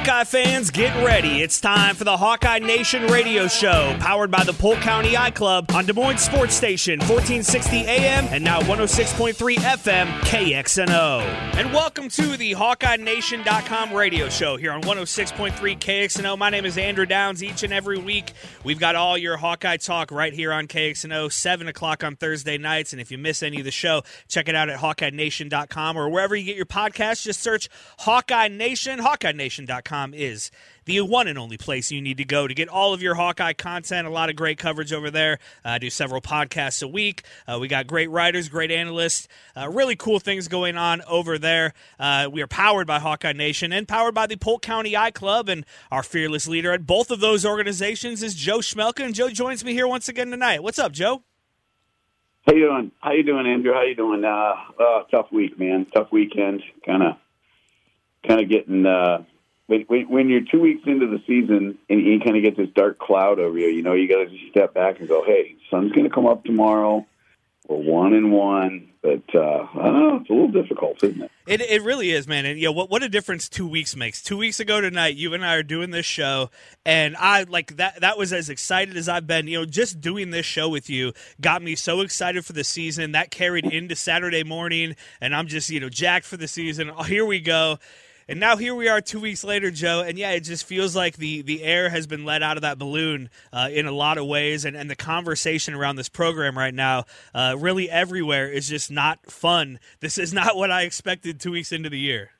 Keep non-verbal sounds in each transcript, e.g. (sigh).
Hawkeye fans, get ready. It's time for the Hawkeye Nation radio show, powered by the Polk County I-Club on Des Moines Sports Station, 1460 AM and now 106.3 FM KXNO. And welcome to the HawkeyeNation.com radio show here on 106.3 KXNO. My name is Andrew Downs. Each and every week, we've got all your Hawkeye talk right here on KXNO, 7 o'clock on Thursday nights. And if you miss any of the show, check it out at HawkeyeNation.com or wherever you get your podcasts. Just search Hawkeye Nation. HawkeyeNation.com is the one and only place you need to go to get all of your Hawkeye content. A lot of great coverage over there. Uh, I do several podcasts a week. Uh, we got great writers, great analysts, uh, really cool things going on over there. Uh, we are powered by Hawkeye Nation and powered by the Polk County I-Club. And our fearless leader at both of those organizations is Joe Schmelka. And Joe joins me here once again tonight. What's up, Joe? How you doing? How you doing, Andrew? How you doing? Uh, uh tough week, man. Tough weekend. Kind of, kind of getting. Uh, when, when you're two weeks into the season and you kind of get this dark cloud over you, you know, you got to step back and go, "Hey, sun's going to come up tomorrow. We're one and one." But uh, I don't know. It's a little difficult, isn't it? It, it really is, man. And you know what? What a difference two weeks makes. Two weeks ago tonight, you and I are doing this show, and I like that. That was as excited as I've been. You know, just doing this show with you got me so excited for the season. That carried into Saturday morning, and I'm just you know jacked for the season. Here we go. And now here we are two weeks later, Joe, and yeah, it just feels like the, the air has been let out of that balloon uh, in a lot of ways, and, and the conversation around this program right now, uh, really everywhere, is just not fun. This is not what I expected two weeks into the year.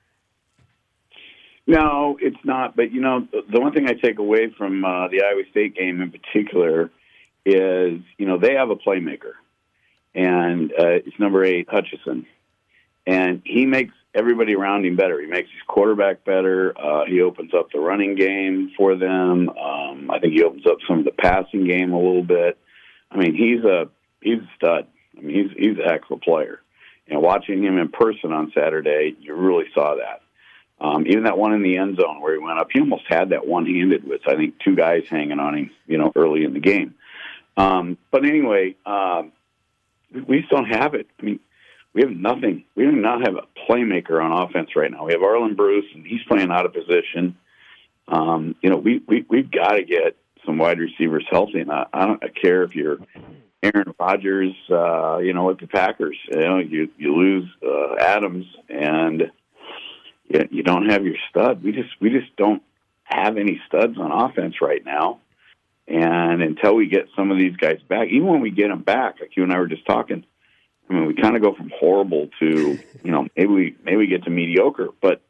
No, it's not. But you know, the, one thing I take away from uh, the Iowa State game in particular is you know they have a playmaker, and uh, it's number eight Hutchinson, and he makes everybody around him better. He makes his quarterback better. Uh, he opens up the running game for them. Um, I think he opens up some of the passing game a little bit. I mean, he's a he's a stud. I mean, he's he's a heck of a player. And watching him in person on Saturday, you really saw that. Um, even that one in the end zone where he went up, he almost had that one-handed with I think two guys hanging on him, you know, early in the game. Um, but anyway, um, we just don't have it. I mean, we have nothing. We do not have a playmaker on offense right now. We have Arland Bruce, and he's playing out of position. Um, you know, we we we've got to get some wide receivers healthy, and I, I don't care if you're Aaron Rodgers, uh, you know, with the Packers. You know, you you lose uh, Adams, and you, you don't have your stud. We just we just don't have any studs on offense right now. And until we get some of these guys back, even when we get them back, like you and I were just talking, I mean, we kind of go from horrible to you know maybe we maybe we get to mediocre, but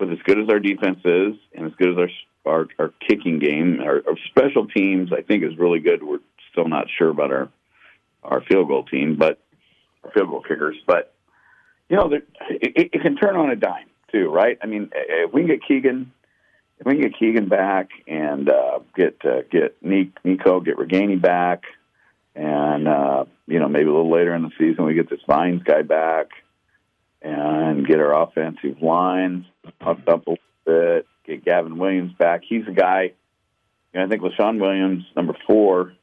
with as good as our defense is and as good as our our, our kicking game, our, our special teams, I think is really good. We're still not sure about our our field goal team, but our field goal kickers, but you know, there- it, it can turn on a dime too, right? I mean, if we can get Keegan, if we can get Keegan back and uh, get uh, get Nico, get Ragaini back, and uh, you know maybe a little later in the season we get this Vines guy back, and get our offensive line pumped up a little bit, get Gavin Williams back. He's a guy. And I think Leshon Williams, number four,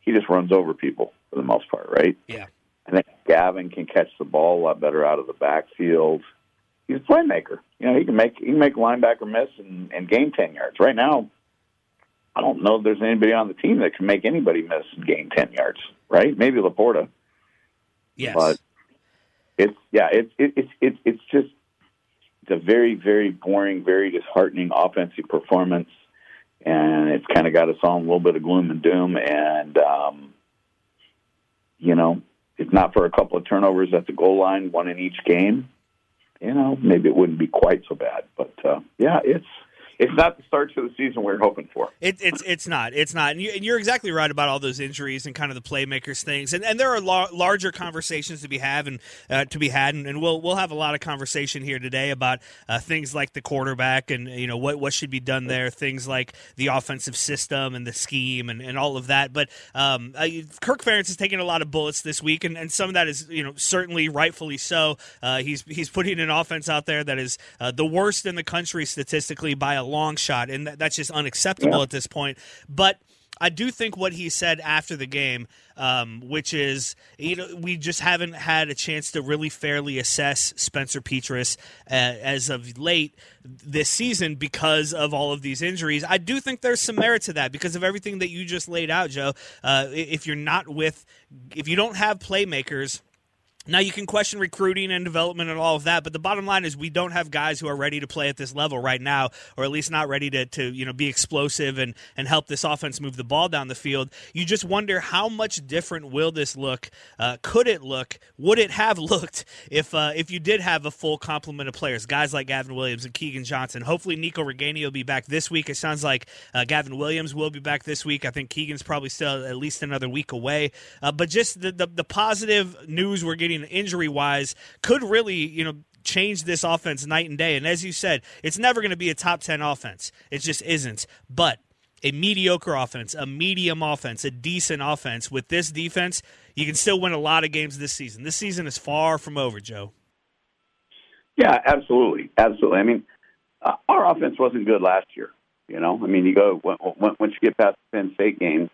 he just runs over people for the most part, right? Yeah. I think Gavin can catch the ball a lot better out of the backfield. He's a playmaker. You know, he can make he can make linebacker miss and, and gain ten yards. Right now, I don't know if there's anybody on the team that can make anybody miss and gain ten yards. Right? Maybe Laporta. Yes. But it's yeah, it's it, it's it's it's just it's a very very boring, very disheartening offensive performance, and it's kind of got us all in a little bit of gloom and doom. And um, you know, if not for a couple of turnovers at the goal line, one in each game, you know, maybe it wouldn't be quite so bad. But uh, yeah, it's it's not the start to the season we are hoping for. It, it's it's not. It's not. And, you, are exactly right about all those injuries and kind of the playmakers things. And, and there are la- larger conversations to be have and uh, to be had. And, and, we'll we'll have a lot of conversation here today about uh, things like the quarterback and you know what what should be done there. Things like the offensive system and the scheme and, and all of that. But um, uh, Kirk Ferentz has taken a lot of bullets this week, and, and some of that is you know certainly rightfully so. Uh, he's he's putting an offense out there that is uh, the worst in the country statistically by a long shot, and that's just unacceptable yeah. at this point. But I do think what he said after the game, um, which is, you know, we just haven't had a chance to really fairly assess Spencer Petras uh, as of late this season because of all of these injuries. I do think there's some merit to that because of everything that you just laid out, Joe. Uh, if you're not with, if you don't have playmakers now you can question recruiting and development and all of that, but the bottom line is we don't have guys who are ready to play at this level right now, or at least not ready to, to you know be explosive and, and help this offense move the ball down the field. You just wonder how much different will this look? Uh, could it look? Would it have (laughs) looked if uh, if you did have a full complement of players, guys like Gavin Williams and Keegan Johnson? Hopefully Nico Ragaini will be back this week. It sounds like uh, Gavin Williams will be back this week. I think Keegan's probably still at least another week away. Uh, but just the, the the positive news we're getting injury wise could really, you know, change this offense night and day. And as you said, it's never going to be a top 10 offense. It just isn't. But a mediocre offense, a medium offense, a decent offense with this defense, you can still win a lot of games this season. This season is far from over, Joe. Yeah, absolutely. Absolutely. I mean, uh, our offense wasn't good last year. You know, I mean, you go once you get past the Penn State game,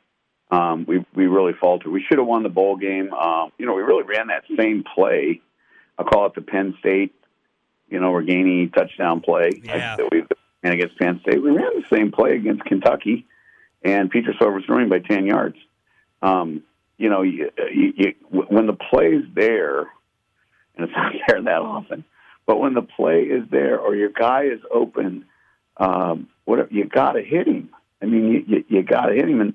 um, we we really faltered. We should have won the bowl game. Um, you know, we really ran that same play. I call it the Penn State, you know, Ragaini touchdown play yeah. that we ran against Penn State. We ran the same play against Kentucky, and Petras overthrew by ten yards. Um, you know, you, you, you, when the play's there, and it's (laughs) not there that often, but when the play is there or your guy is open, um, whatever you got to hit him. I mean, you, you, you got to hit him, and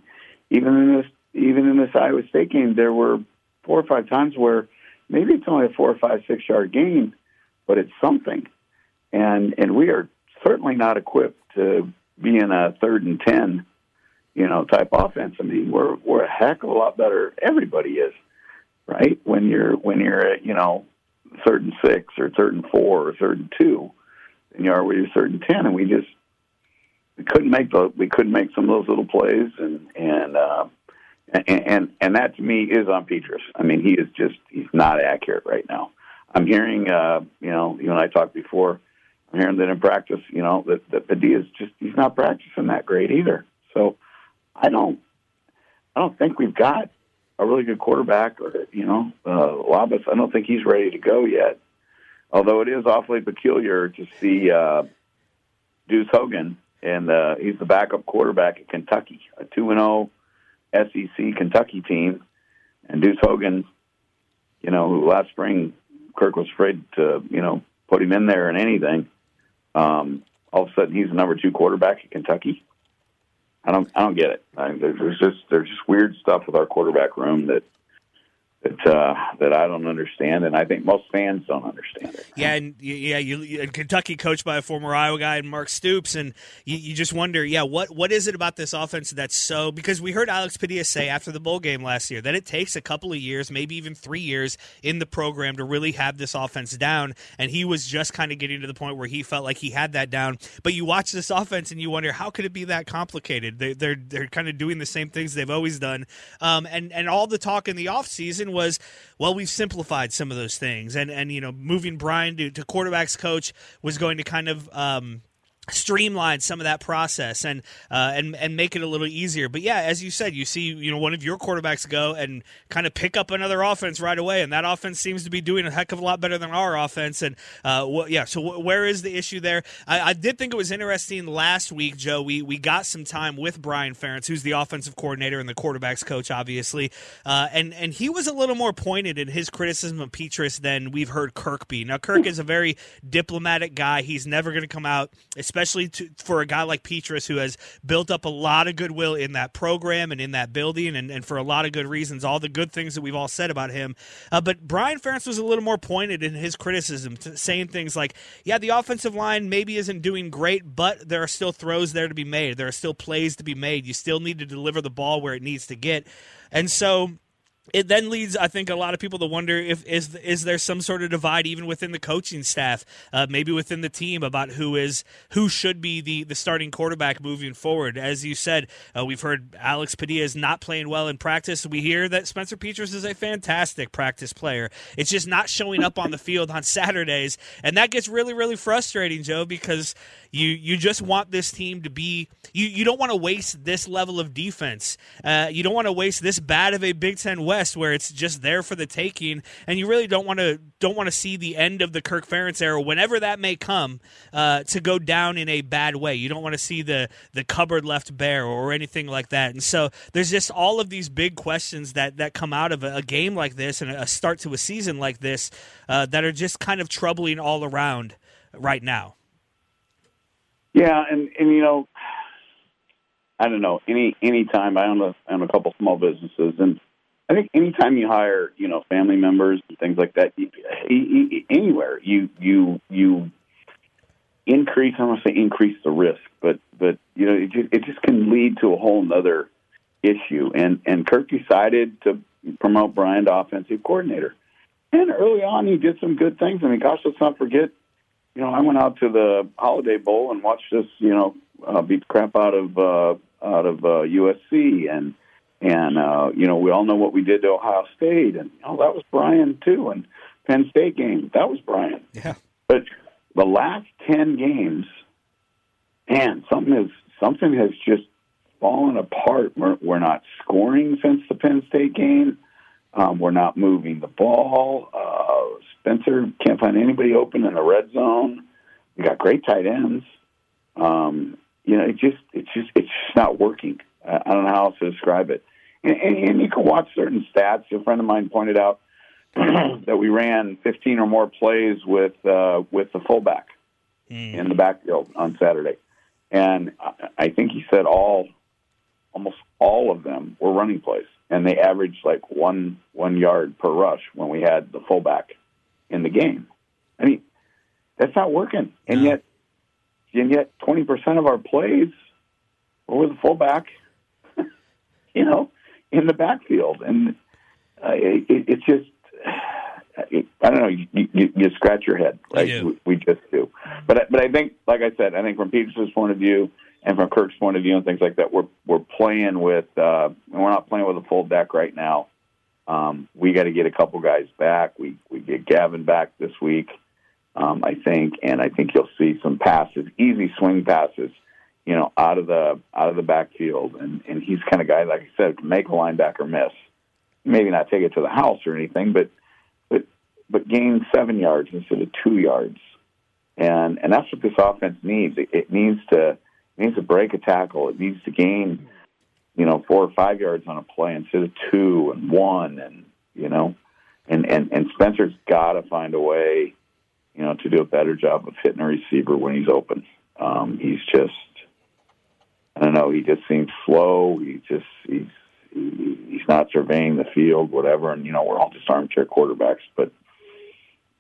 even in this even in this Iowa State game, there were four or five times where maybe it's only a four or five six yard gain, but it's something, and and we are certainly not equipped to be in a third and ten, you know, type offense. I mean, we're we're a heck of a lot better. Everybody is, right? When you're when you're at you know third and six or third and four or third and two, than you are with your third and ten, and we just we couldn't make the we couldn't make some of those little plays, and and uh, and, and and that to me is on Petras. I mean, he is just he's not accurate right now. I'm hearing, uh, you know, you and I talked before. I'm hearing that in practice, you know, that that is just he's not practicing that great either. So I don't I don't think we've got a really good quarterback, or you know, uh, Labas. I don't think he's ready to go yet. Although it is awfully peculiar to see uh, Deuce Hogan and uh, he's the backup quarterback at Kentucky, a two and zero oh SEC Kentucky team. And Deuce Hogan, you know, last spring Kirk was afraid to you know put him in there in anything. Um, all of a sudden, he's the number two quarterback at Kentucky. I don't, I don't get it. I, there's just, there's just weird stuff with our quarterback room that that uh, that I don't understand, and I think most fans don't understand it. Yeah, and yeah, you, and Kentucky coached by a former Iowa guy, Mark Stoops, and you, you, just wonder, yeah, what what is it about this offense that's so? Because we heard Alex Padilla say after the bowl game last year that it takes a couple of years, maybe even three years in the program to really have this offense down, and he was just kind of getting to the point where he felt like he had that down. But you watch this offense and you wonder how could it be that complicated? They, they're they're kind of doing the same things they've always done, um, and and all the talk in the offseason was, well, we've simplified some of those things, and and you know, moving Brian to, to quarterbacks coach was going to kind of um, streamline some of that process and uh, and and make it a little easier. But yeah, as you said, you see you know one of your quarterbacks go and kind of pick up another offense right away, and that offense seems to be doing a heck of a lot better than our offense. And uh, wh- yeah, so wh- where is the issue there? I, I, did think it was interesting last week, Joe. We we got some time with Brian Ferentz, who's the offensive coordinator and the quarterbacks coach, obviously, uh, and and he was a little more pointed in his criticism of Petras than we've heard Kirk be. Now Kirk is a very diplomatic guy. He's never going to come out especially to, for a guy like Petras who has built up a lot of goodwill in that program and in that building, and, and for a lot of good reasons. All the good things that we've all said about him. Uh, but Brian Ferentz was a little more pointed in his criticism, saying things like, "Yeah, the offensive line maybe isn't doing great, but there are still throws there to be made. There are still plays to be made. You still need to deliver the ball where it needs to get." And so it then leads, I think, a lot of people to wonder if is is there some sort of divide even within the coaching staff, uh, maybe within the team about who is who should be the the starting quarterback moving forward. As you said, uh, we've heard Alex Padilla is not playing well in practice. We hear that Spencer Petras is a fantastic practice player. It's just not showing up on the field on Saturdays, and that gets really really frustrating, Joe, because you you just want this team to be you you don't want to waste this level of defense. Uh, you don't want to waste this bad of a Big Ten West where it's just there for the taking, and you really don't want to don't want to see the end of the Kirk Ferentz era, whenever that may come, uh, to go down in a bad way. You don't want to see the the cupboard left bare or anything like that. And so there's just all of these big questions that that come out of a, a game like this and a start to a season like this uh, that are just kind of troubling all around right now. Yeah, and and you know, I don't know any any time I own a I own a couple small businesses, and I think anytime you hire you know family members and things like that, you, anywhere you you you increase I don't want to say increase the risk, but but you know it just, it just can lead to a whole other issue. And and Kirk decided to promote Brian to offensive coordinator, and early on he did some good things. I mean, gosh, let's not forget you know, I went out to the Holiday Bowl and watched us, you know, uh, beat the crap out of uh, out of uh, USC, and and uh, you know, we all know what we did to Ohio State, and oh, that was Brian too, and Penn State game, that was Brian. Yeah. But the last ten games, man, something has something has just fallen apart. We're, we're not scoring since the Penn State game. Um, we're not moving the ball. Uh, Spencer can't find anybody open in the red zone. We got great tight ends. Um, you know, it just it's just it's just not working. I, I don't know how else to describe it. And, and, and you can watch certain stats. A friend of mine pointed out (clears throat) that we ran 15 or more plays with uh, with the fullback mm. in the backfield on Saturday, and I, I think he said all almost all of them were running plays, and they averaged like one one yard per rush when we had the fullback in the game. I mean, that's not working. And yet, and yet, twenty percent of our plays were with the fullback. (laughs) you know, in the backfield, and uh, it, it, it's just. (sighs) I don't know. You, you, you scratch your head, right? We, we, just do. But but I think, like I said, I think from Peterson's point of view and from Kirk's point of view and things like that, we're we're playing with. Uh, we're not playing with a full deck right now. Um, we got to get a couple guys back. We we get Gavin back this week, um, I think, and I think you'll see some passes, easy swing passes, you know, out of the out of the backfield. And and he's kind of guy, like I said, make a linebacker miss. Maybe not take it to the house or anything, but but but gain seven yards instead of two yards. And and that's what this offense needs. It, it needs to it needs to break a tackle. It needs to gain you know, four or five yards on a play instead of two and one, and you know, and and and Spencer's got to find a way, you know, to do a better job of hitting a receiver when he's open. Um, he's just, I don't know, he just seems slow. He just he's he, he's not surveying the field, whatever. And you know, we're all just armchair quarterbacks, but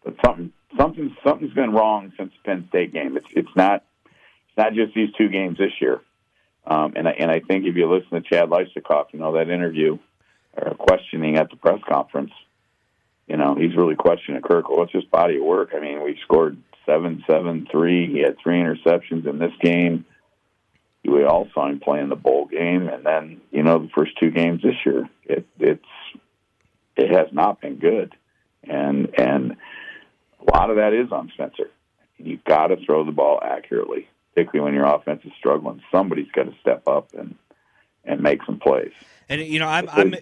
but something something something's been wrong since the Penn State game. It's it's not it's not just these two games this year. Um, and, I, and I think if you listen to Chad Leistikow, you know, that interview or questioning at the press conference, you know, he's really questioning Kirk. Well, what's his body of work? I mean, we scored seven, seven, three. He had three interceptions in this game. We all saw him playing the bowl game, and then you know the first two games this year, it, it's it has not been good, and and a lot of that is on Spencer. You've got to throw the ball accurately particularly when your offense is struggling. Somebody's got to step up and and make some plays. And you know, I'm. I'm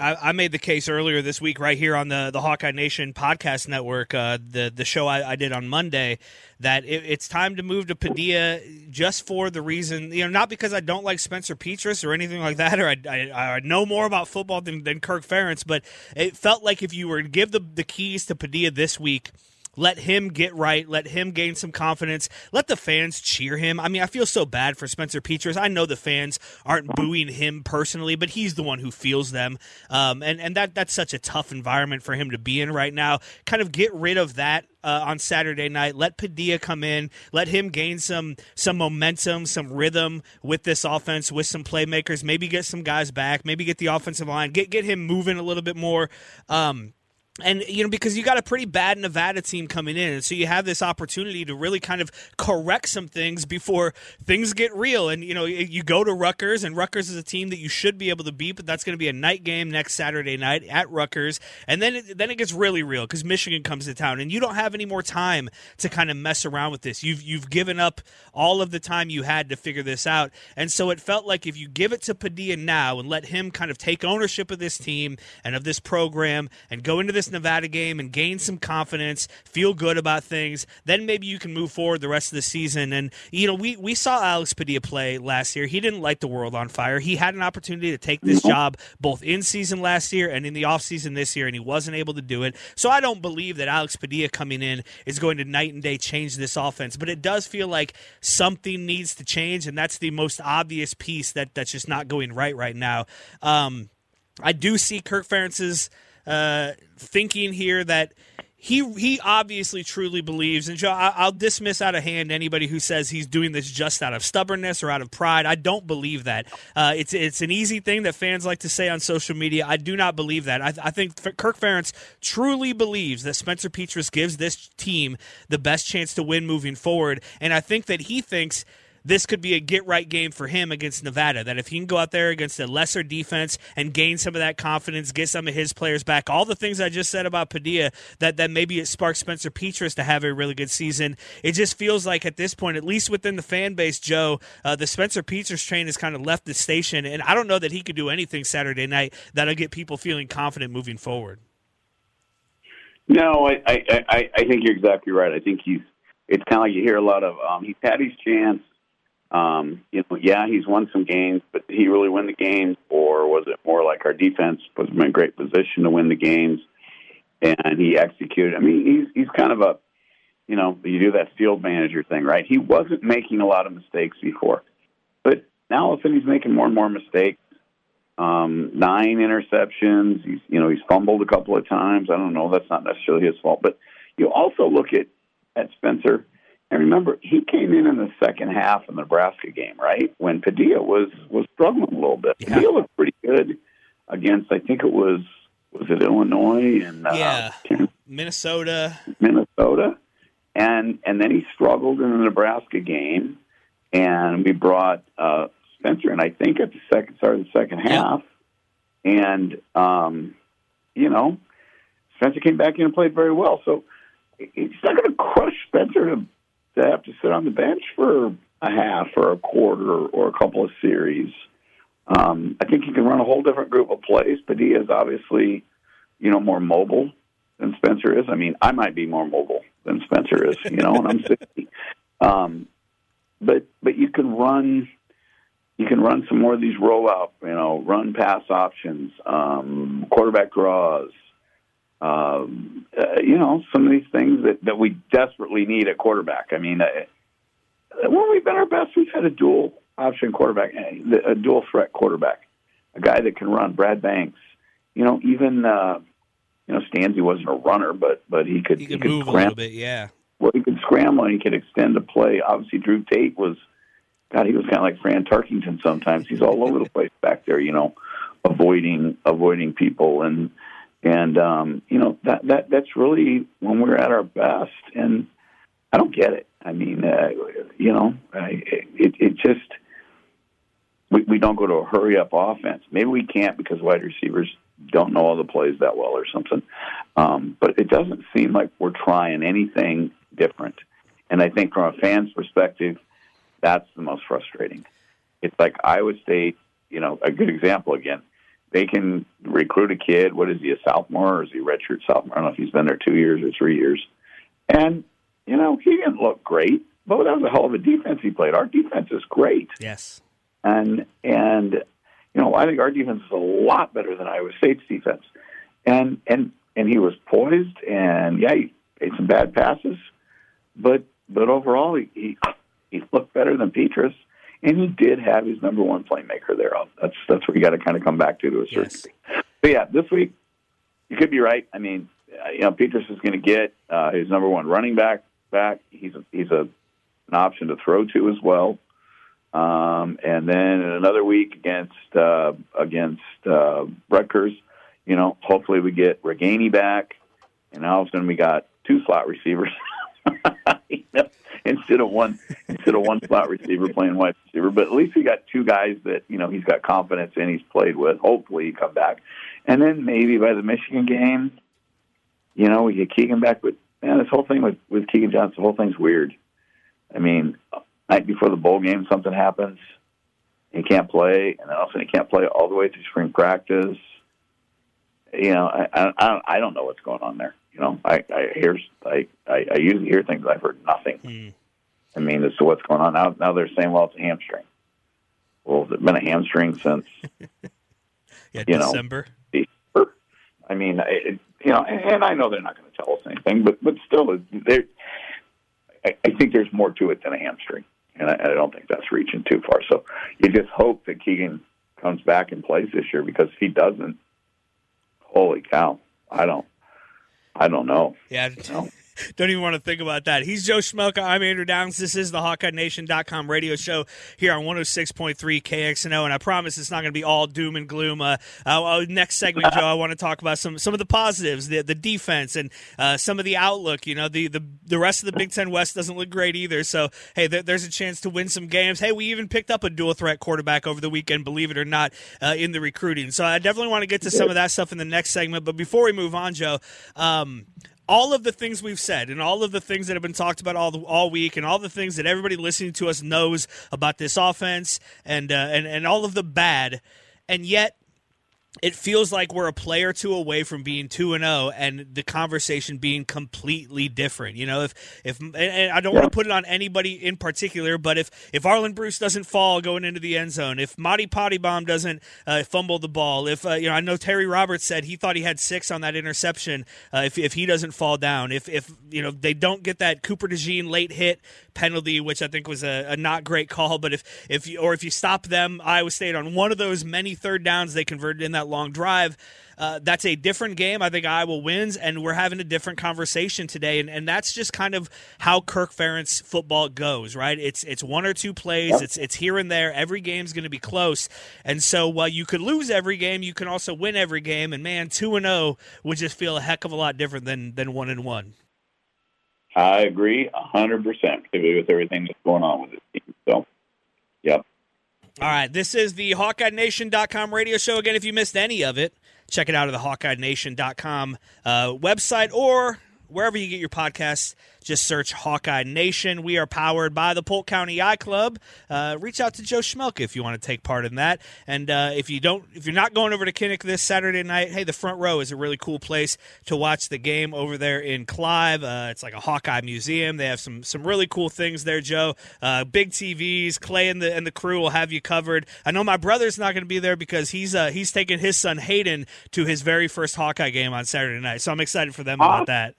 I, made the case earlier this week, right here on the the Hawkeye Nation podcast network, uh, the the show I, I, did on Monday, that it, it's time to move to Padilla just for the reason, you know, not because I don't like Spencer Petras or anything like that, or I, I, I know more about football than, than Kirk Ferentz, but it felt like if you were to give the the keys to Padilla this week let him get right, let him gain some confidence, let the fans cheer him. I mean, I feel so bad for Spencer Petras. I know the fans aren't booing him personally, but he's the one who feels them, um, and and that that's such a tough environment for him to be in right now. Kind of get rid of that uh, on Saturday night. Let Padilla come in. Let him gain some some momentum, some rhythm with this offense, with some playmakers. Maybe get some guys back. Maybe get the offensive line. Get get him moving a little bit more. Um, and you know because you got a pretty bad Nevada team coming in, and so you have this opportunity to really kind of correct some things before things get real. And you know you go to Rutgers, and Rutgers is a team that you should be able to beat, but that's going to be a night game next Saturday night at Rutgers, and then it, then it gets really real because Michigan comes to town, and you don't have any more time to kind of mess around with this. You've you've given up all of the time you had to figure this out, and so it felt like if you give it to Padilla now and let him kind of take ownership of this team and of this program and go into this Nevada game and gain some confidence, feel good about things, then maybe you can move forward the rest of the season. And, you know, we, we saw Alex Padilla play last year. He didn't light the world on fire. He had an opportunity to take this job both in season last year and in the offseason this year, and he wasn't able to do it. So I don't believe that Alex Padilla coming in is going to night and day change this offense. But it does feel like something needs to change, and that's the most obvious piece that, that's just not going right right now. Um, I do see Kirk Ferentz's uh, thinking here that he he obviously truly believes, and Joe, I, I'll dismiss out of hand anybody who says he's doing this just out of stubbornness or out of pride. I don't believe that. Uh, it's it's an easy thing that fans like to say on social media. I do not believe that. I, I think Kirk Ferentz truly believes that Spencer Petras gives this team the best chance to win moving forward, and I think that he thinks this could be a get right game for him against Nevada. That if he can go out there against a lesser defense and gain some of that confidence, get some of his players back, all the things I just said about Padilla, that, that maybe it sparks Spencer Petras to have a really good season. It just feels like at this point, at least within the fan base, Joe, uh, the Spencer Petras train has kind of left the station, and I don't know that he could do anything Saturday night that'll get people feeling confident moving forward. No, I, I, I, I think you're exactly right. I think he's. It's kind of like you hear a lot of. Um, he's had his chance. Um, you know, yeah, he's won some games, but did he really win the games, or was it more like our defense was in a great position to win the games, and he executed? I mean, he's he's kind of a, you know, you do that field manager thing, right? He wasn't making a lot of mistakes before, but now all of a sudden he's making more and more mistakes. Um, nine interceptions. He's you know he's fumbled a couple of times. I don't know. That's not necessarily his fault, but you also look at at Spencer and remember, he came in in the second half of the Nebraska game, right? When Padilla was was struggling a little bit. Yeah. Padilla looked pretty good against, I think it was was it Illinois and uh, yeah, Minnesota, Minnesota, and and then he struggled in the Nebraska game, and we brought uh, Spencer, and I think at the second start of the second half, yeah. and um, you know, Spencer came back in and played very well. So it's not going to crush Spencer to to have to sit on the bench for a half or a quarter or a couple of series. Um, I think he can run a whole different group of plays, but he is obviously, you know, more mobile than Spencer is. I mean, I might be more mobile than Spencer is, you know, and I'm (laughs) 60. Um, but but you can run you can run some more of these rollout, you know, run pass options, um, quarterback draws, um, uh, you know, some of these things that, that we desperately need at quarterback. I mean, uh, when we've been our best, we've had a dual option quarterback, a dual threat quarterback, a guy that can run. Brad Banks, you know, even uh, you know, Stanzi wasn't a runner, but but he could he could, he could move scram- a little bit, yeah. Well, he could scramble and he could extend the play. Obviously, Drew Tate was, God, he was kind of like Fran Tarkington. Sometimes he's all over the (laughs) place back there, you know, avoiding avoiding people and and um, you know that that that's really when we're at our best. And I don't get it. I mean, uh, you know, I, it it just we we don't go to a hurry up offense. Maybe we can't because wide receivers don't know all the plays that well or something. Um, but it doesn't seem like we're trying anything different. And I think from a fan's perspective, that's the most frustrating. It's like Iowa State, you know, a good example again they can recruit a kid. What is he, a sophomore or is he a redshirt sophomore? I don't know if he's been there two years or three years. And, you know, he didn't look great, but that was a hell of a defense he played. Our defense is great. Yes. And, and, you know, I think our defense is a lot better than Iowa State's defense. And, and, and he was poised and, yeah, he made some bad passes, but but overall he he, he looked better than Petras, and he did have his number one playmaker there. That's that's what you got to kind of come back to to a certain Yes. degree. But yeah, this week you could be right. I mean, uh, you know, Petras is going to get uh, his number one running back back. He's a, he's a an option to throw to as well. Um, and then in another week against uh, against uh, Rutgers, you know, hopefully we get Ragaini back, and all of a sudden we got two slot receivers (laughs) instead of one instead of one slot receiver playing wide receiver. But at least we got two guys that you know he's got confidence in. He's played with. Hopefully he come back, and then maybe by the Michigan game, you know, we get Keegan back. But man, this whole thing with with Keegan Johnson, the whole thing's weird. I mean, night before the bowl game, something happens. He can't play, and then all of a sudden he can't play all the way through spring practice. You know, I I, I don't- know what's going on there. You know, I I hear I I, I usually hear things. I've heard nothing. Hmm. I mean, as to what's going on now. Now they're saying, well, it's a hamstring. Well, it's been a hamstring since (laughs) Yeah, You know. December. December? I mean, it, you know, and, and I know they're not going to tell us anything, but but still, there. I, I think there's more to it than a hamstring, and I, I don't think that's reaching too far. So you just hope that Keegan comes back and plays this year because if he doesn't, holy cow, I don't, I don't know. Yeah. know? Don't even want to think about that. He's Joe Schmelka. I'm Andrew Downs. This is the HawkeyeNation.com radio show here on 106.3 KXNO. And I promise it's not going to be all doom and gloom. Uh, uh, next segment, Joe, I want to talk about some some of the positives, the the defense, and uh, some of the outlook. You know, the, the the rest of the Big Ten West doesn't look great either. So, hey, there, there's a chance to win some games. Hey, we even picked up a dual threat quarterback over the weekend, believe it or not, uh, in the recruiting. So I definitely want to get to some of that stuff in the next segment. But before we move on, Joe, um, all of the things we've said and all of the things that have been talked about all the, all week and all the things that everybody listening to us knows about this offense and uh, and and all of the bad. And yet it feels like we're a play or two away from being 2 and 0 and the conversation being completely different. You know, if if and- I don't want to put it on anybody in particular, but if if Arland Bruce doesn't fall going into the end zone, if Monte Pottebaum doesn't uh, fumble the ball, if uh, you know, I know Terry Roberts said he thought he had 6 on that interception, uh, if if he doesn't fall down, if if you know, they don't get that Cooper DeJean late hit penalty, which I think was a, a not great call, but if if you or if you stop them, Iowa State on one of those many third downs they converted in that long drive. Uh, that's a different game. I think Iowa wins, and we're having a different conversation today, and, and that's just kind of how Kirk Ferentz football goes, right? It's it's one or two plays, it's it's here and there. Every game's going to be close, and so while you could lose every game, you can also win every game. And man, two and zero would just feel a heck of a lot different than than one and one. I agree a hundred percent, particularly with everything that's going on with this team. So, yep. All right, this is the HawkeyeNation.com radio show. Again, if you missed any of it, check it out at the HawkeyeNation.com uh, website or wherever you get your podcasts. Just search Hawkeye Nation. We are powered by the Polk County I-Club. Uh, reach out to Joe Schmelke if you want to take part in that. And uh, if you don't, if you're not going over to Kinnick this Saturday night, hey, the front row is a really cool place to watch the game over there in Clive. Uh, it's like a Hawkeye museum. They have some some really cool things there, Joe. Uh, big TVs. Clay and the and the crew will have you covered. I know my brother's not going to be there because he's uh, he's taking his son Hayden to his very first Hawkeye game on Saturday night. So I'm excited for them about that.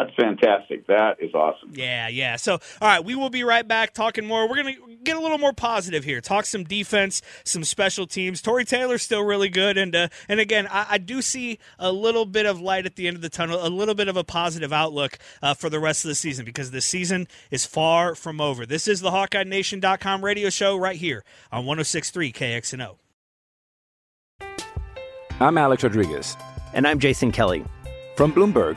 That's fantastic. That is awesome. Yeah, yeah. So, all right, we will be right back talking more. We're going to get a little more positive here. Talk some defense, some special teams. Tory Taylor's still really good, and uh, and again, I, I do see a little bit of light at the end of the tunnel, a little bit of a positive outlook uh, for the rest of the season because the season is far from over. This is the HawkeyeNation.com radio show right here on 106.3 KXNO. I'm Alex Rodriguez. And I'm Jason Kelly. From Bloomberg,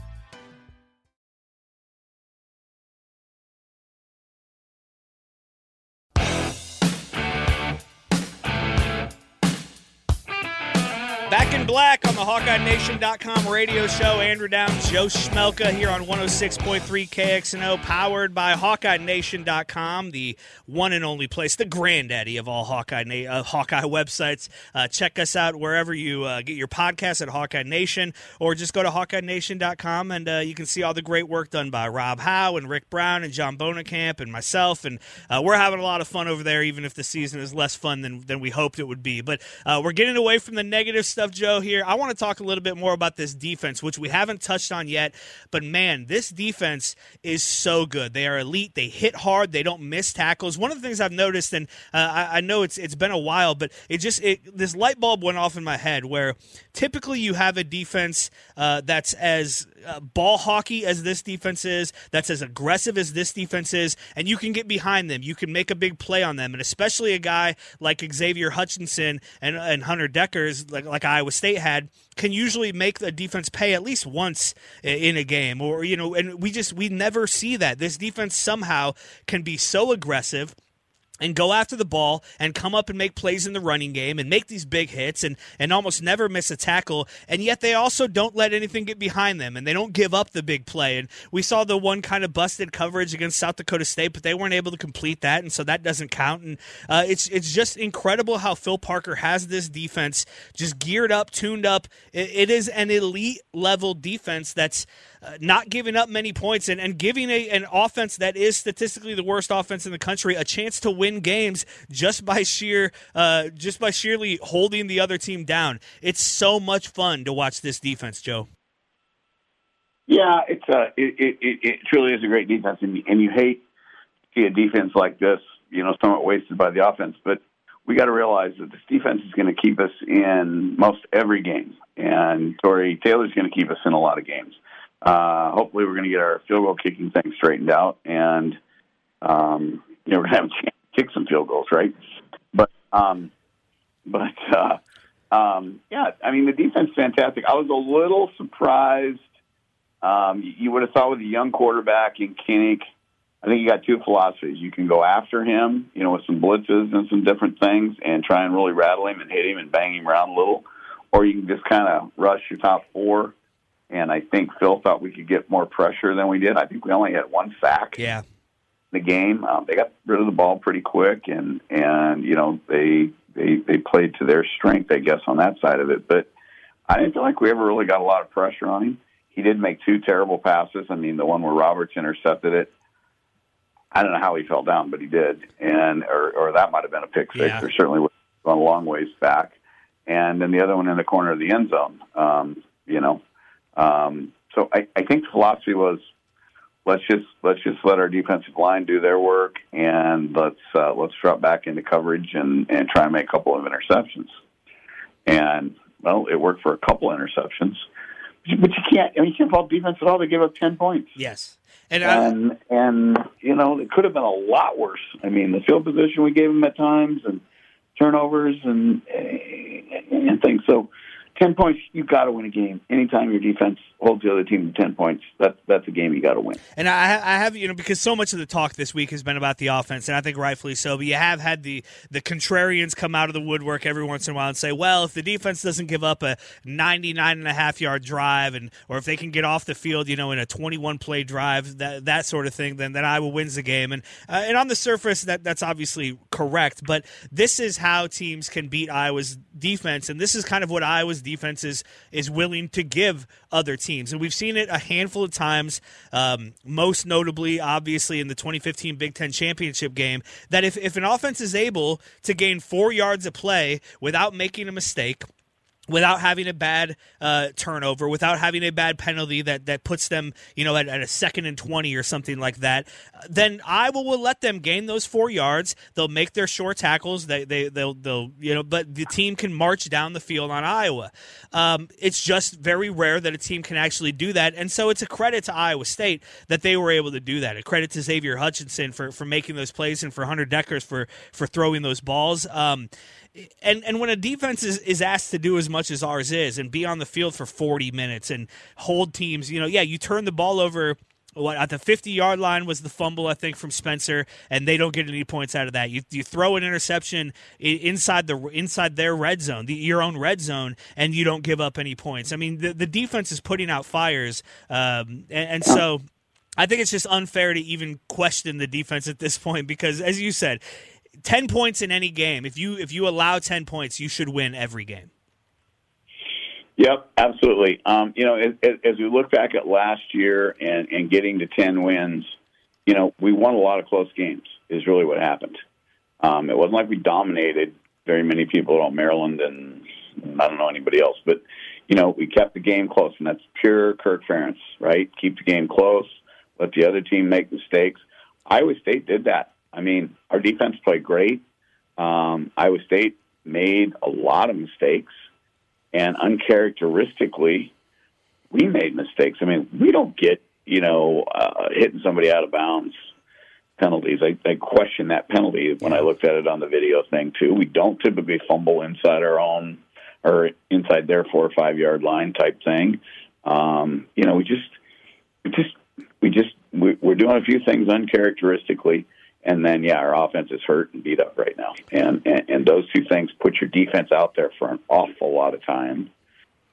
Black on the HawkeyeNation.com radio show. Andrew Downs, Joe Schmelka here on 106.3 KXNO, powered by HawkeyeNation.com, the one and only place, the granddaddy of all Hawkeye na- uh, Hawkeye websites. Uh, check us out wherever you uh, get your podcast at Hawkeye Nation, or just go to HawkeyeNation.com and uh, you can see all the great work done by Rob Howe and Rick Brown and John Bohnenkamp and myself. And uh, we're having a lot of fun over there, even if the season is less fun than, than we hoped it would be. But uh, we're getting away from the negative stuff, Joe, here. I want to talk a little bit more about this defense, which we haven't touched on yet. But man, this defense is so good. They are elite. They hit hard. They don't miss tackles. One of the things I've noticed, and uh, I, I, know it's it's been a while, but it just it, this light bulb went off in my head where typically you have a defense uh, that's as uh, ball hockey as this defense is, that's as aggressive as this defense is, and you can get behind them. You can make a big play on them, and especially a guy like Xavier Hutchinson and, and Hunter Dekkers, like, like Iowa State had, can usually make the defense pay at least once in a game, or you know, and we just we never see that. This defense somehow can be so aggressive and go after the ball and come up and make plays in the running game and make these big hits and, and almost never miss a tackle. And yet they also don't let anything get behind them and they don't give up the big play. And we saw the one kind of busted coverage against South Dakota State, but they weren't able to complete that. And so that doesn't count. And uh, it's, it's just incredible how Phil Parker has this defense just geared up, tuned up. it, it is an elite level defense that's uh, not giving up many points and, and giving a, an offense that is statistically the worst offense in the country a chance to win games just by sheer uh, just by sheerly holding the other team down. It's so much fun to watch this defense, Joe. Yeah, it's a uh, it, it, it truly is a great defense, and, and you hate to see a defense like this, you know, somewhat wasted by the offense. But we got to realize that this defense is going to keep us in most every game, and Tory Taylor's going to keep us in a lot of games. Uh, hopefully, we're going to get our field goal kicking thing straightened out, and um, you know we're going to have a chance kick some field goals, right? But um, but uh, um, yeah, I mean the defense fantastic. I was a little surprised. Um, you would have thought with a young quarterback in Kinnick, I think you got two philosophies. You can go after him, you know, with some blitzes and some different things, and try and really rattle him and hit him and bang him around a little, or you can just kind of rush your top four and I think Phil thought we could get more pressure than we did. I think we only had one sack. Yeah. The game, um, they got rid of the ball pretty quick, and and you know they they they played to their strength, I guess, on that side of it. But I didn't feel like we ever really got a lot of pressure on him. He did make two terrible passes. I mean, the one where Roberts intercepted it. I don't know how he fell down, but he did, and or or that might have been a pick six, yeah. or certainly gone a long ways back. And then the other one in the corner of the end zone. Um, you know, um, so I, I think the philosophy was let's just let's just let our defensive line do their work and let's uh, let's drop back into coverage and and try and make a couple of interceptions. And well, it worked for a couple of interceptions, but you can't. I mean, you can't fault defense at all. They gave up ten points. Yes, and and, and you know it could have been a lot worse. I mean, the field position we gave them at times and turnovers and and things. So 10 points, you've got to win a game. Anytime your defense holds the other team to 10 points, that's, that's a game you got to win. And I, I have, you know, because so much of the talk this week has been about the offense, and I think rightfully so, but you have had the, the contrarians come out of the woodwork every once in a while and say, well, if the defense doesn't give up a 99 and a half yard drive, and or if they can get off the field, you know, in a 21 play drive, that, that sort of thing, then, then Iowa wins the game. And, uh, and on the surface, that, that's obviously correct, but this is how teams can beat Iowa's defense, and this is kind of what Iowa's defense is, is willing to give other teams. And we've seen it a handful of times, um, most notably, obviously, in the 2015 Big Ten championship game, that if, if an offense is able to gain four yards of play without making a mistake – without having a bad uh, turnover, without having a bad penalty that, that puts them, you know, at, at, a second and 20 or something like that, then Iowa will let them gain those four yards. They'll make their short tackles. They, they, they'll, they'll, you know, but the team can march down the field on Iowa. Um, it's just very rare that a team can actually do that. And so it's a credit to Iowa State that they were able to do that. A credit to Xavier Hutchinson for, for making those plays and for Hunter Dekkers for, for throwing those balls. Um, and and when a defense is, is asked to do as much as ours is and be on the field for 40 minutes and hold teams, you know, yeah, you turn the ball over what at the 50 yard line was the fumble I think from Spencer, and they don't get any points out of that. You you throw an interception inside the inside their red zone, the, your own red zone, and you don't give up any points. I mean, the the defense is putting out fires, um, and, and so. I think it's just unfair to even question the defense at this point because, as you said, ten points in any game. If you if you allow ten points, you should win every game. Yep, absolutely. Um, you know, as, as, we look back at last year and, and getting to 10 wins, you know, we won a lot of close games, is really what happened. Um, it wasn't like we dominated very many people at Maryland and I don't know anybody else, but, you know, we kept the game close, and that's pure Kirk Ferentz, right? Keep the game close, let the other team make mistakes. Iowa State did that. I mean, our defense played great. Um, Iowa State made a lot of mistakes and uncharacteristically, we made mistakes. I mean, we don't get you know uh, hitting somebody out of bounds penalties. I, I question that penalty when I looked at it on the video thing too. We don't typically fumble inside our own or inside their four or five yard line type thing. Um, you know, we just we just we just we, we're doing a few things uncharacteristically and then yeah, our offense is hurt and beat up right now, and, and and those two things put your defense out there for an awful lot of time.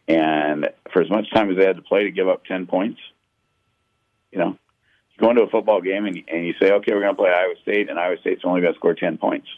And for as much time as they had to play to give up ten points, you know, you go into a football game and, and you say, okay, we're going to play Iowa State, and Iowa State's only going to score ten points.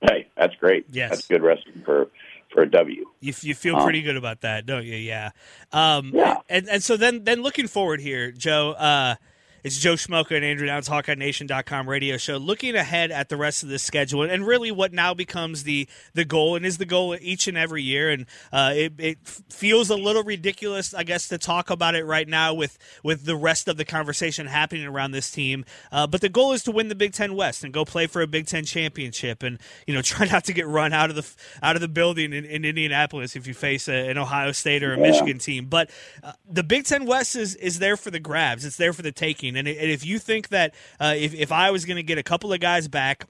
Hey, that's great. Yes, that's good wrestling for for a W. You, you feel pretty um, good about that, don't you? Yeah. Um, yeah. And and so then then looking forward here, Joe. Uh, it's Joe Schmoka and Andrew Downs, HawkeyeNation.com radio show, looking ahead at the rest of the schedule and really what now becomes the the goal and is the goal each and every year. And uh, it, it feels a little ridiculous, I guess, to talk about it right now with with the rest of the conversation happening around this team. Uh, but the goal is to win the Big Ten West and go play for a Big Ten championship, and you know (laughs) try not to get run out of the out of the building in, in Indianapolis if you face a, an Ohio State or a yeah. Michigan team. But uh, the Big Ten West is is there for the grabs. It's there for the taking. And, and if you think that uh, if, if I was going to get a couple of guys back,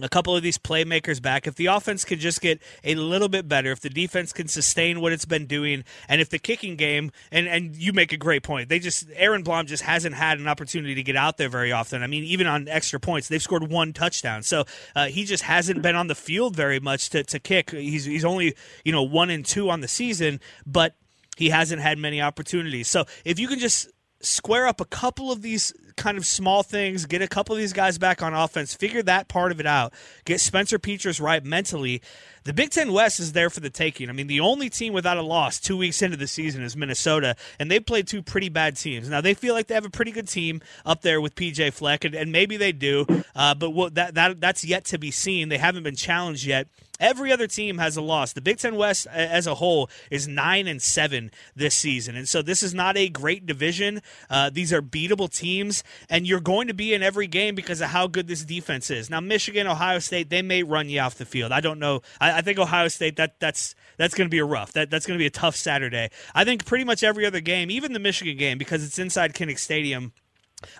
a couple of these playmakers back. If the offense could just get a little bit better, if the defense can sustain what it's been doing, and if the kicking game and and you make a great point, they just Aaron Blom just hasn't had an opportunity to get out there very often. I mean, even on extra points, they've scored one touchdown, so uh, he just hasn't been on the field very much to, to kick. He's he's only you know one and two on the season, but he hasn't had many opportunities. So if you can just square up a couple of these kind of small things, get a couple of these guys back on offense, figure that part of it out, get Spencer Petras right mentally. The Big Ten West is there for the taking. I mean, the only team without a loss two weeks into the season is Minnesota, and they played two pretty bad teams. Now they feel like they have a pretty good team up there with PJ Fleck, and, and maybe they do, uh, but what, that that that's yet to be seen. They haven't been challenged yet. Every other team has a loss. The Big Ten West as a whole is nine and seven this season, and so this is not a great division. Uh, these are beatable teams, and you're going to be in every game because of how good this defense is. Now, Michigan, Ohio State, they may run you off the field. I don't know. I, I think Ohio State that that's that's going to be a rough. That that's going to be a tough Saturday. I think pretty much every other game, even the Michigan game, because it's inside Kinnick Stadium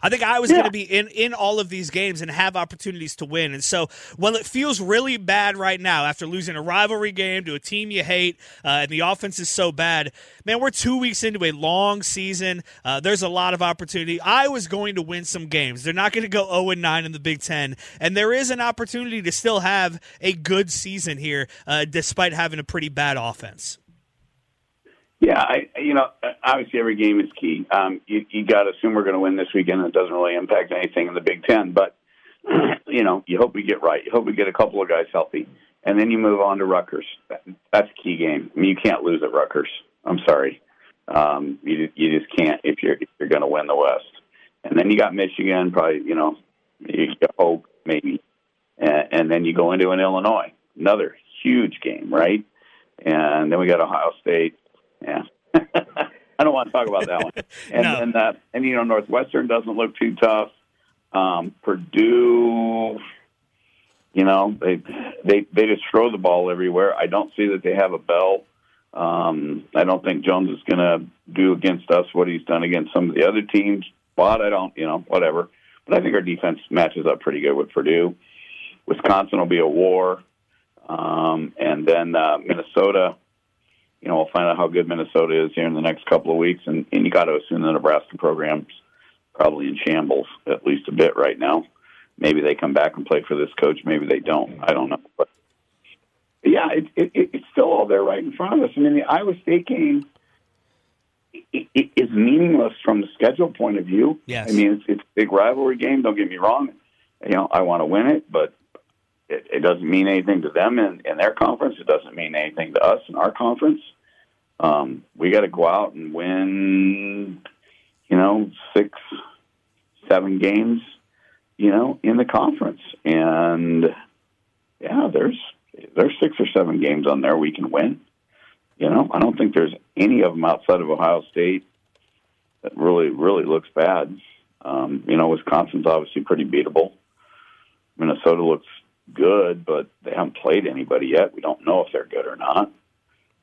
I think Iowa's yeah. going to be in, in all of these games and have opportunities to win. And so, while it feels really bad right now after losing a rivalry game to a team you hate uh, and the offense is so bad, man, we're two weeks into a long season. Uh, there's a lot of opportunity. Iowa's going to win some games. They're not going to go 0 9 in the Big Ten. And there is an opportunity to still have a good season here uh, despite having a pretty bad offense. Yeah, I you know obviously every game is key. Um, you you got to assume we're going to win this weekend. It doesn't really impact anything in the Big Ten, but (clears throat) you know you hope we get right. You hope we get a couple of guys healthy, and then you move on to Rutgers. That's a key game. I mean, you can't lose at Rutgers. I'm sorry, um, you you just can't if you're if you're going to win the West. And then you got Michigan, probably you know you hope maybe, and, and then you go into an Illinois, another huge game, right? And then we got Ohio State yeah. (laughs) I don't want to talk about that one. (laughs) And no. then, uh, and you know, Northwestern doesn't look too tough. Um, Purdue, you know, they they they just throw the ball everywhere. I don't see that they have a bell. Um, I don't think Jones is going to do against us what he's done against some of the other teams. But I don't, you know, whatever. But I think our defense matches up pretty good with Purdue. Wisconsin will be a war, um, and then uh, Minnesota you know, we'll find out how good Minnesota is here in the next couple of weeks, and, and you got to assume the Nebraska program's probably in shambles at least a bit right now. Maybe they come back and play for this coach. Maybe they don't. I don't know. But yeah, it, it, it's still all there right in front of us. I mean, the Iowa State game it, it is meaningless from the schedule point of view. Yes. I mean, it's, it's a big rivalry game. Don't get me wrong. You know, I want to win it, but it, it doesn't mean anything to them in, in their conference. It doesn't mean anything to us in our conference. Um, we got to go out and win, you know, six, seven games, you know, in the conference. And yeah, there's there's six or seven games on there we can win. You know, I don't think there's any of them outside of Ohio State that really really looks bad. Um, you know, Wisconsin's obviously pretty beatable. Minnesota looks good, but they haven't played anybody yet. We don't know if they're good or not.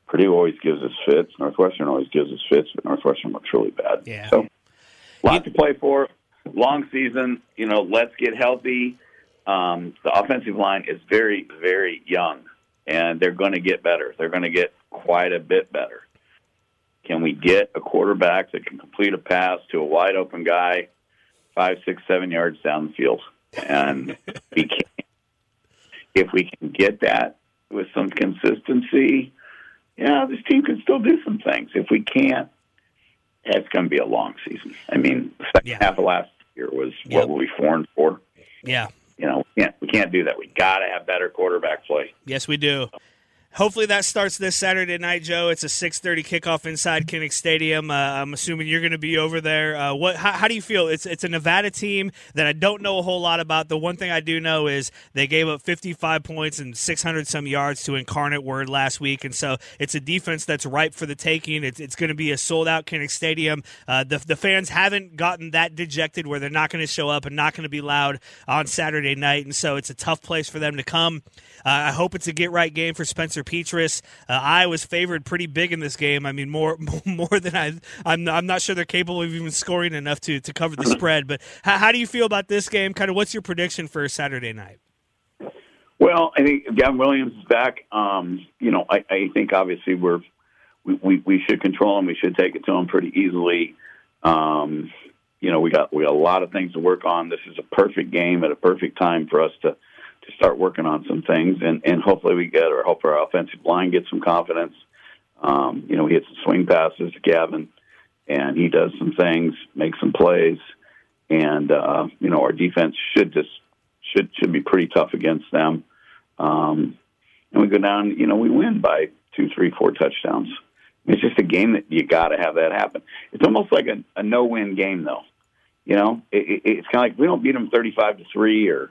Purdue always gives us fits. Northwestern always gives us fits, but Northwestern looks really bad. Yeah. So, a lot to play for. Long season. You know, let's get healthy. Um, the offensive line is very, very young, and they're going to get better. They're going to get quite a bit better. Can we get a quarterback that can complete a pass to a wide open guy, five, six, seven yards down the field? And we can, if we can get that with some consistency, yeah, this team can still do some things. If we can't, it's going to be a long season. I mean, the second Yeah. half of last year was Yep. what were we four and four? Yeah. You know, we can't we can't do that. We got to have better quarterback play. Yes, we do. Hopefully that starts this Saturday night, Joe. It's a six thirty kickoff inside Kinnick Stadium. Uh, I'm assuming you're going to be over there. Uh, what? How, how do you feel? It's it's a Nevada team that I don't know a whole lot about. The one thing I do know is they gave up 55 points and 600 some yards to Incarnate Word last week, and so it's a defense that's ripe for the taking. It's, it's going to be a sold out Kinnick Stadium. Uh, the the fans haven't gotten that dejected where they're not going to show up and not going to be loud on Saturday night, and so it's a tough place for them to come. Uh, I hope it's a get right game for Spencer Petras. Uh, Iowa's favored pretty big in this game. I mean, (laughs) more more than I. I'm I'm not sure they're capable of even scoring enough to to cover the (clears throat) spread. But how, how do you feel about this game? Kind of, what's your prediction for Saturday night? Well, I think Gavin Williams is back. Um, you know, I, I think obviously we're we, we, we should control him. We should take it to him pretty easily. Um, you know, we got we got a lot of things to work on. This is a perfect game at a perfect time for us to to start working on some things, and and hopefully we get or hope our offensive line gets some confidence. Um, you know, he hits some swing passes to Gavin, and he does some things, makes some plays, and uh, you know our defense should just should should be pretty tough against them. Um, and we go down, you know, we win by two, three, four touchdowns. It's just a game that you got to have that happen. It's almost like a, a no-win game, though. You know, it, it, it's kind of like we don't beat them thirty-five to three or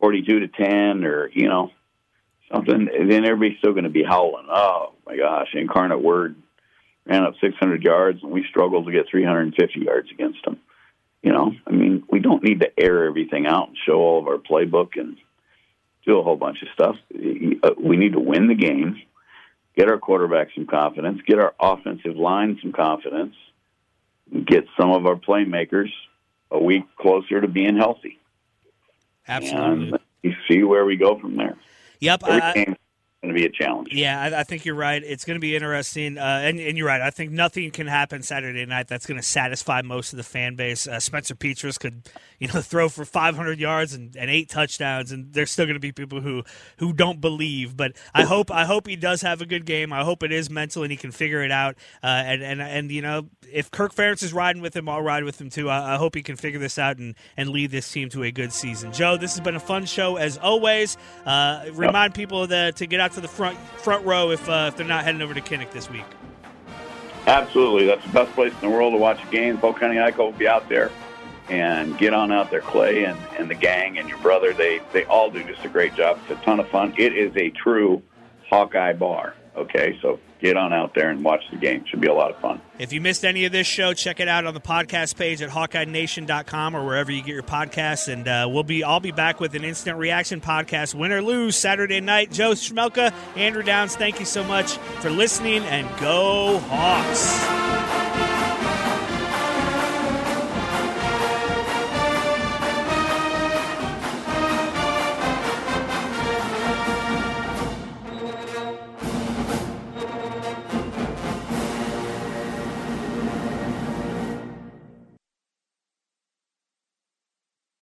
forty-two to ten or you know something. Then everybody's still going to be howling. Oh my gosh, Incarnate Word ran up six hundred yards, and we struggled to get three hundred and fifty yards against them. You know, I mean, we don't need to air everything out and show all of our playbook and do a whole bunch of stuff. Uh, We need to win the game, get our quarterback some confidence, get our offensive line some confidence, get some of our playmakers a week closer to being healthy. Absolutely. And you see where we go from there. Yep. I- going to be a challenge. Yeah, I, I think you're right. It's going to be interesting, uh, and, and you're right. I think nothing can happen Saturday night that's going to satisfy most of the fan base. Uh, Spencer Petras could, you know, (laughs) throw for 500 yards and, and eight touchdowns, and there's still going to be people who who don't believe. But I hope I hope he does have a good game. I hope it is mental and he can figure it out. Uh, and and and you know, if Kirk Ferentz is riding with him, I'll ride with him too. I, I hope he can figure this out and and lead this team to a good season. Joe, this has been a fun show as always. Uh, remind people that to get out to the front front row if uh, if they're not heading over to Kinnick this week. Absolutely. That's the best place in the world to watch a game. Polk County I-Club will be out there and get on out there. Clay and, and the gang and your brother, they, they all do just a great job. It's a ton of fun. It is a true Hawkeye bar. Okay, so get on out there and watch the game. Should be a lot of fun. If you missed any of this show, check it out on the podcast page at HawkeyeNation.com or wherever you get your podcasts. And uh, we'll be I'll be back with an instant reaction podcast, win or lose, Saturday night. Joe Schmelka, Andrew Downs, thank you so much for listening, and go Hawks.